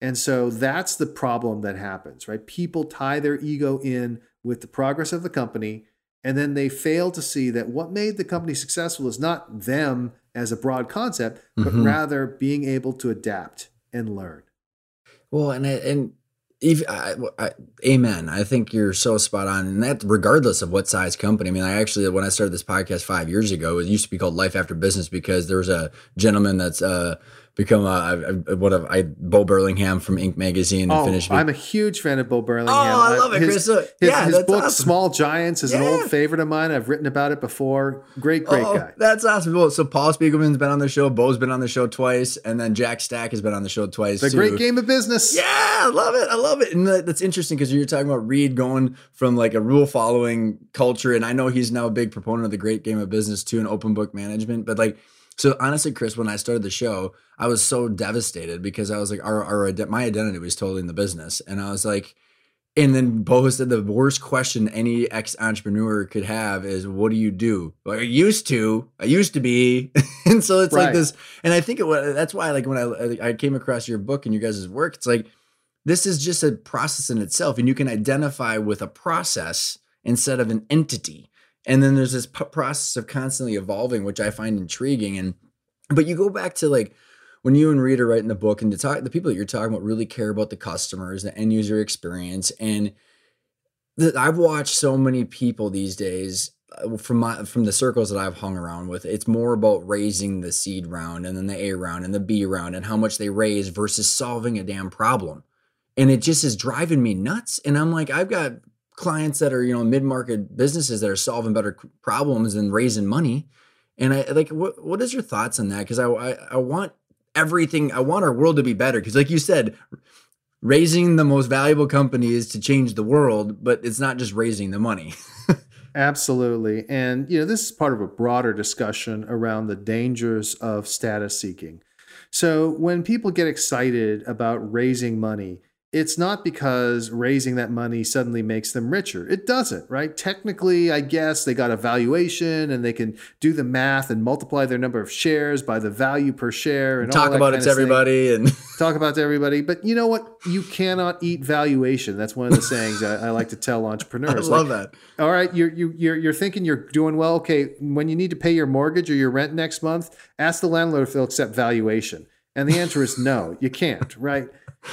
And so that's the problem that happens, right? People tie their ego in with the progress of the company and then they fail to see that what made the company successful is not them as a broad concept, but mm-hmm. rather being able to adapt and learn. Well, and and if I, I, amen. I think you're so spot on, and that regardless of what size company. I mean, I actually when I started this podcast five years ago, it used to be called Life After Business because there was a gentleman that's uh, become a, a, what have I Bo Burlingham from Inc. magazine and oh, finished. I'm a huge fan of Bo Burlingham. Oh, I love it, his, Chris. His, yeah, his book awesome. Small Giants is yeah. an old favorite of mine. I've written about it before. Great, great oh, guy. That's awesome. So Paul Spiegelman's been on the show. Bo's been on the show twice, and then Jack Stack has been on the show twice. It's a great game of business. Yeah, I love it. I love it, and that's interesting because you're talking about Reed going from like a rule following culture, and I know he's now a big proponent of the great game of business too, and open book management, but like so honestly, Chris, when I started the show, I was so devastated because I was like, our, our my identity was totally in the business, and I was like, and then Bo said the worst question any ex entrepreneur could have is, "What do you do?" Like I used to, I used to be, *laughs* and so it's right. like this. And I think it was that's why, like when I I came across your book and your guys' work, it's like this is just a process in itself, and you can identify with a process instead of an entity and then there's this p- process of constantly evolving which i find intriguing and but you go back to like when you and Reid are writing the book and to talk the people that you're talking about really care about the customers the end user experience and the, i've watched so many people these days uh, from my from the circles that I've hung around with, it's more about raising the seed round and then the A round and the B round and how much they raise versus solving a damn problem. And it just is driving me nuts. And I'm like, I've got clients that are you know mid-market businesses that are solving better problems and raising money. And i like what what is your thoughts on that? Because I, I, I want everything i want our world to be better. Because like you said raising the most valuable companies to change the world but it's not just raising the money. *laughs* Absolutely. And you know this is part of a broader discussion around the dangers of status seeking. So when people get excited about raising money it's not because raising that money suddenly makes them richer. It doesn't, right? Technically, I guess they got a valuation and they can do the math and multiply their number of shares by the value per share and talk about it to everybody and *laughs* talk about to everybody. But you know what? You cannot eat valuation. That's one of the sayings I, I, like to tell *laughs* entrepreneurs. I love like, that. All right, you're you, you're you're thinking you're doing well. Okay, when you need to pay your mortgage or your rent next month, ask the landlord if they'll accept valuation. And the answer is no, you can't, right?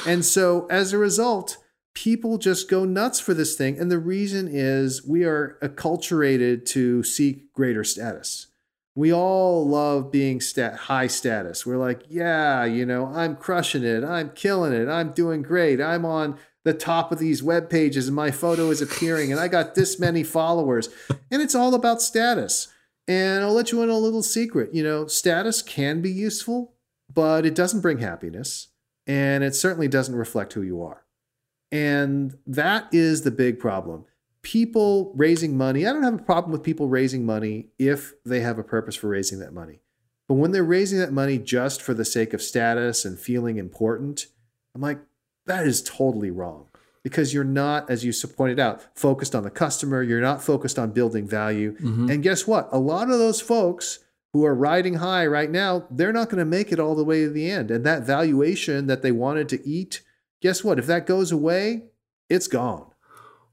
And so as a result, people just go nuts for this thing. And the reason is we are acculturated to seek greater status. We all love being stat- high status. We're like, yeah, you know, I'm crushing it. I'm killing it. I'm doing great. I'm on the top of these web pages and my photo is appearing and I got this many followers. And it's all about status. And I'll let you in a little secret. You know, status can be useful, but it doesn't bring happiness. And it certainly doesn't reflect who you are. And that is the big problem. People raising money, I don't have a problem with people raising money if they have a purpose for raising that money. But when they're raising that money just for the sake of status and feeling important, I'm like, that is totally wrong because you're not, as you pointed out, focused on the customer. You're not focused on building value. Mm-hmm. And guess what? A lot of those folks who are riding high right now, they're not going to make it all the way to the end. And that valuation that they wanted to eat, guess what? If that goes away, it's gone.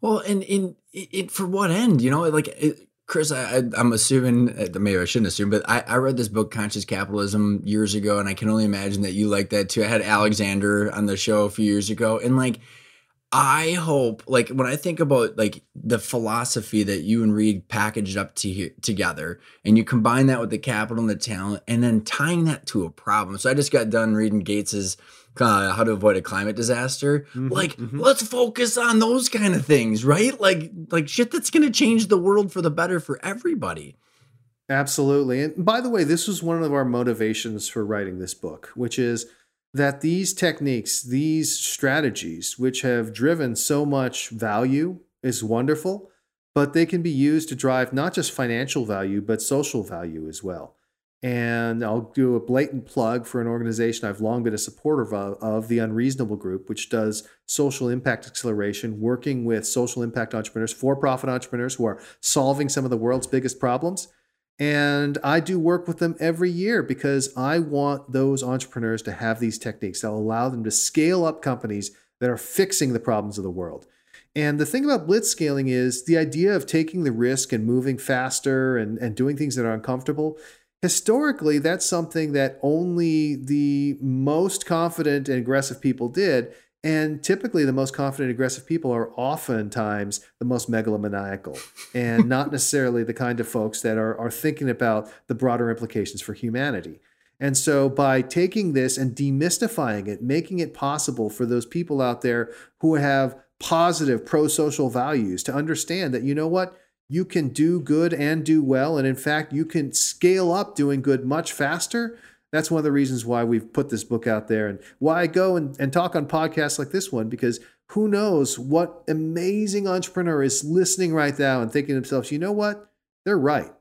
Well, and in it for what end? You know, like it, Chris, I, am assuming uh, maybe I shouldn't assume, but I, I, read this book, Conscious Capitalism, years ago, and I can only imagine that you like that too. I had Alexander on the show a few years ago, and like, I hope, like, when I think about like the philosophy that you and Reid packaged up to, together, and you combine that with the capital and the talent, and then tying that to a problem. So I just got done reading Gates's uh, how to avoid a climate disaster. Mm-hmm, like, mm-hmm. let's focus on those kind of things, right? Like, like shit that's going to change the world for the better for everybody. Absolutely. And by the way, this was one of our motivations for writing this book, which is that these techniques, these strategies, which have driven so much value, is wonderful, but they can be used to drive not just financial value, but social value as well. And I'll do a blatant plug for an organization I've long been a supporter of, of, the Unreasonable Group, which does social impact acceleration, working with social impact entrepreneurs, for profit entrepreneurs who are solving some of the world's biggest problems. And I do work with them every year because I want those entrepreneurs to have these techniques that allow them to scale up companies that are fixing the problems of the world. And the thing about blitz scaling is the idea of taking the risk and moving faster and, and doing things that are uncomfortable historically, that's something that only the most confident and aggressive people did. And typically, the most confident, aggressive people are oftentimes the most megalomaniacal and not *laughs* necessarily the kind of folks that are, are thinking about the broader implications for humanity. And so, by taking this and demystifying it, making it possible for those people out there who have positive pro social values to understand that, you know what, you can do good and do well. And in fact, you can scale up doing good much faster. That's one of the reasons why we've put this book out there and why I go and, and talk on podcasts like this one, because who knows what amazing entrepreneur is listening right now and thinking to themselves, you know what? They're right.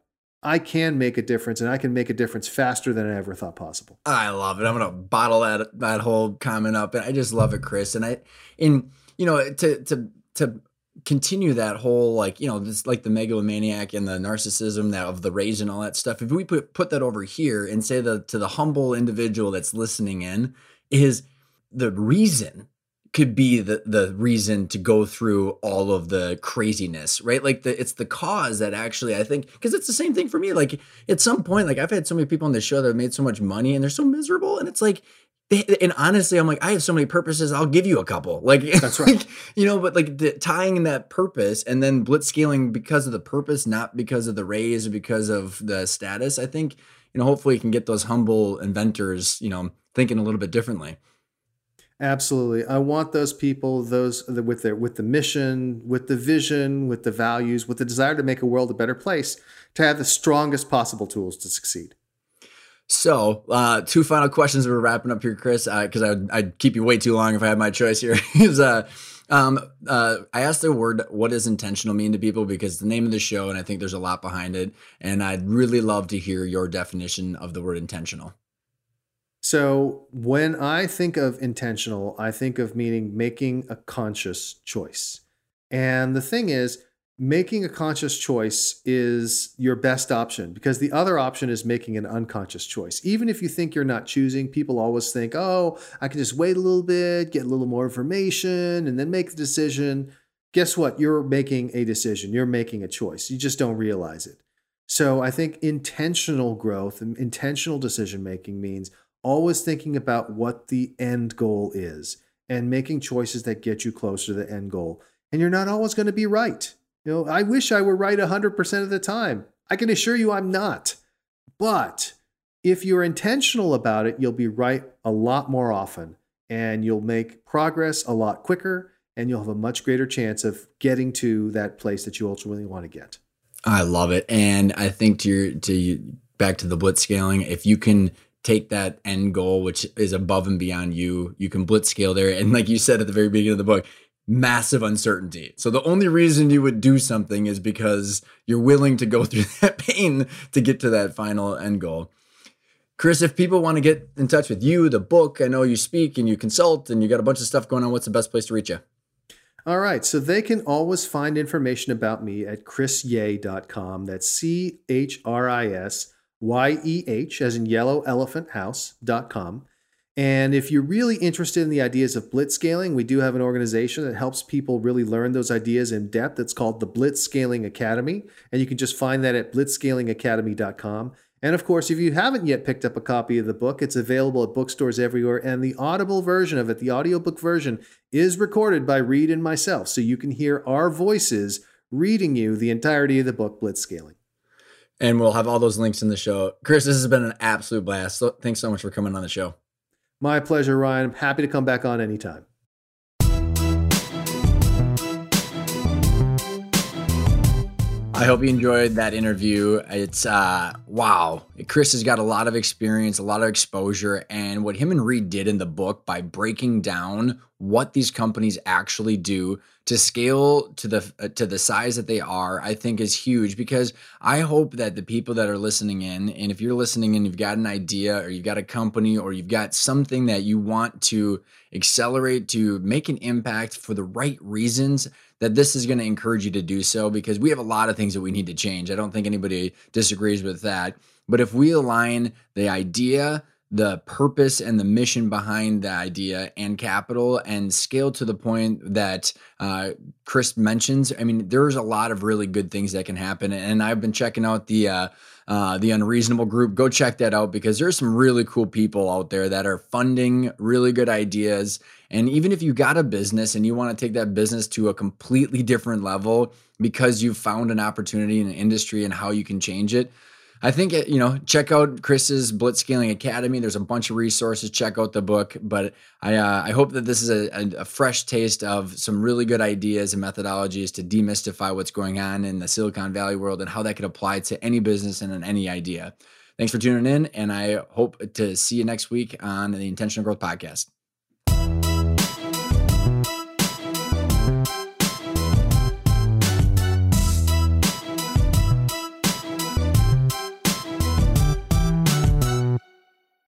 I can make a difference and I can make a difference faster than I ever thought possible. I love it. I'm gonna bottle that that whole comment up. And I just love it, Chris. And I in you know, to to to continue that whole like you know this like the megalomaniac and the narcissism that of the rage and all that stuff if we put put that over here and say that to the humble individual that's listening in is the reason could be the the reason to go through all of the craziness right? Like the it's the cause that actually i think because it's the same thing for me. Like at some point like i've had so many people on the show that have made so much money and they're so miserable and it's like and honestly, I'm like, I have so many purposes. I'll give you a couple. Like *laughs* that's right. you know, but like the, tying in that purpose and then blitz scaling because of the purpose, not because of the raise or because of the status. I think you know, hopefully, you can get those humble inventors, you know, thinking a little bit differently. Absolutely, I want those people, those with their with the mission, with the vision, with the values, with the desire to make a world a better place, to have the strongest possible tools to succeed. So, uh, two final questions. We're wrapping up here, Chris, because uh, I'd, I'd, keep you way too long if I had my choice here. *laughs* is uh, um, uh, I asked the word "What does intentional mean to people?" because the name of the show, and I think there's a lot behind it. And I'd really love to hear your definition of the word intentional. So, when I think of intentional, I think of meaning making a conscious choice. And the thing is, making a conscious choice is your best option because the other option is making an unconscious choice. Even if you think you're not choosing, people always think, oh, I can just wait a little bit, get a little more information, and then make the decision. Guess what? You're making a decision, you're making a choice. You just don't realize it. So I think intentional growth and intentional decision making means always thinking about what the end goal is and making choices that get you closer to the end goal. And you're not always going to be right you know, I wish I were right 100% of the time. I can assure you I'm not. But if you're intentional about it, you'll be right a lot more often and you'll make progress a lot quicker and you'll have a much greater chance of getting to that place that you ultimately want to get. I love it. And I think to your to you, back to the blitz scaling, if you can take that end goal, which is above and beyond you, you can blitz scale there. And like you said at the very beginning of the book, massive uncertainty. So the only reason you would do something is because you're willing to go *laughs* through that pain to get to that final end goal. Chris, if people want to get in touch with you, the book, I know you speak and you consult and you got a bunch of stuff going on. What's the best place to reach you? All right. So they can always find information about me at chrisyeh.com. That's C H R I S Y E H, as in yellow elephant house.com. And if you're really interested in the ideas of blitzscaling, we do have an organization that helps people really learn those ideas in depth. It's called the Blitzscaling Academy. And you can just find that at blitzscalingacademy.com. And of course, if you haven't yet picked up a copy of the book, it's available at bookstores everywhere. And the audible version of it, the audiobook version, is recorded by Reid and myself. So you can hear our voices reading you the entirety of the book, Blitzscaling. And we'll have all those links in the show. Chris, this has been an absolute blast. So thanks so much for coming on the show. My pleasure, Ryan. I'm happy to come back on anytime. I hope you enjoyed that interview. It's uh wow. Chris has got a lot of experience, a lot of exposure, and what him and Reid did in the book by breaking down what these companies actually do to scale to the uh, to the size that they are i think is huge because i hope that the people that are listening in and if you're listening and you've got an idea or you've got a company or you've got something that you want to accelerate to make an impact for the right reasons that this is going to encourage you to do so because we have a lot of things that we need to change. I don't think anybody disagrees with that. But if we align the idea the purpose and the mission behind the idea and capital and scale to the point that uh, Chris mentions. I mean, there's a lot of really good things that can happen, and I've been checking out the uh, uh, the Unreasonable Group. Go check that out because there's some really cool people out there that are funding really good ideas. And even if you got a business and you want to take that business to a completely different level because you've found an opportunity in an industry and how you can change it I think it, you know, check out Chris's Blitzscaling Academy. There's a bunch of resources. Check out the book. But I uh, I hope that this is a, a, a, fresh taste of some really good ideas and methodologies to demystify what's going on in the Silicon Valley world and how that could apply to any business and any idea. Thanks for tuning in, and I hope to see you next week on the Intentional Growth Podcast.